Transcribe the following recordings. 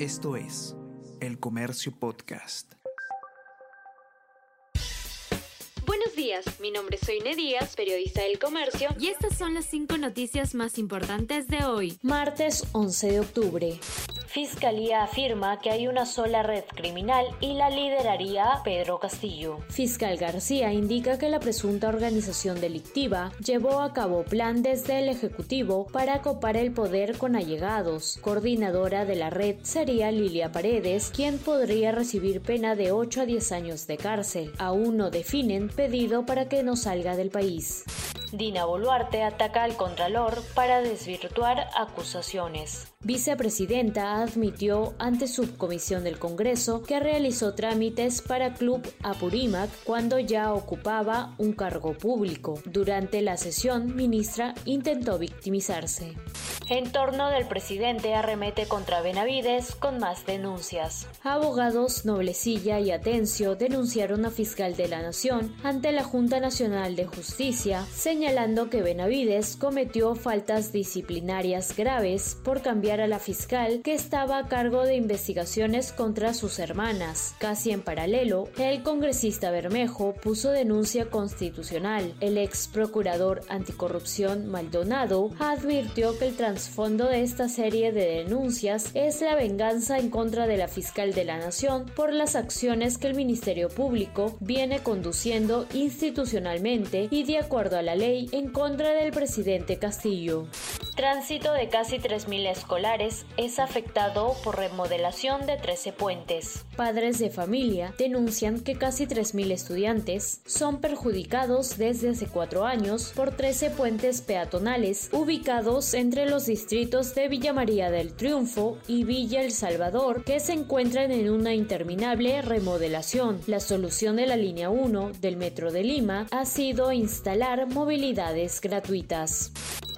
Esto es El Comercio Podcast. Buenos días, mi nombre es Soine Díaz, periodista del Comercio, y estas son las cinco noticias más importantes de hoy, martes 11 de octubre. Fiscalía afirma que hay una sola red criminal y la lideraría Pedro Castillo. Fiscal García indica que la presunta organización delictiva llevó a cabo plan desde el Ejecutivo para copar el poder con allegados. Coordinadora de la red sería Lilia Paredes, quien podría recibir pena de 8 a 10 años de cárcel. Aún no definen pedido para que no salga del país. Dina Boluarte ataca al Contralor para desvirtuar acusaciones. Vicepresidenta admitió ante subcomisión del Congreso que realizó trámites para Club Apurímac cuando ya ocupaba un cargo público. Durante la sesión, ministra intentó victimizarse. Entorno del presidente arremete contra Benavides con más denuncias. Abogados Noblecilla y Atencio denunciaron a fiscal de la Nación ante la Junta Nacional de Justicia, señalando que Benavides cometió faltas disciplinarias graves por cambiar a la fiscal que estaba a cargo de investigaciones contra sus hermanas. Casi en paralelo, el congresista Bermejo puso denuncia constitucional. El ex procurador anticorrupción Maldonado advirtió que el trasfondo de esta serie de denuncias es la venganza en contra de la fiscal de la Nación por las acciones que el Ministerio Público viene conduciendo institucionalmente y de acuerdo a la ley en contra del presidente Castillo. Tránsito de casi 3.000 escolares es afectado por remodelación de 13 puentes. Padres de familia denuncian que casi 3.000 estudiantes son perjudicados desde hace cuatro años por 13 puentes peatonales ubicados entre los distritos de Villa María del Triunfo y Villa El Salvador que se encuentran en una interminable remodelación. La solución de la línea 1 del Metro de Lima ha sido instalar movilidades gratuitas.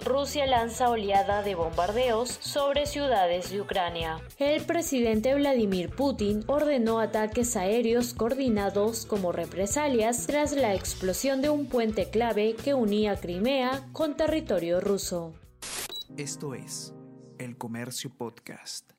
Rusia lanza oleada de bombardeos sobre ciudades de Ucrania. El presidente Vladimir Putin ordenó ataques aéreos coordinados como represalias tras la explosión de un puente clave que unía Crimea con territorio ruso. Esto es El Comercio Podcast.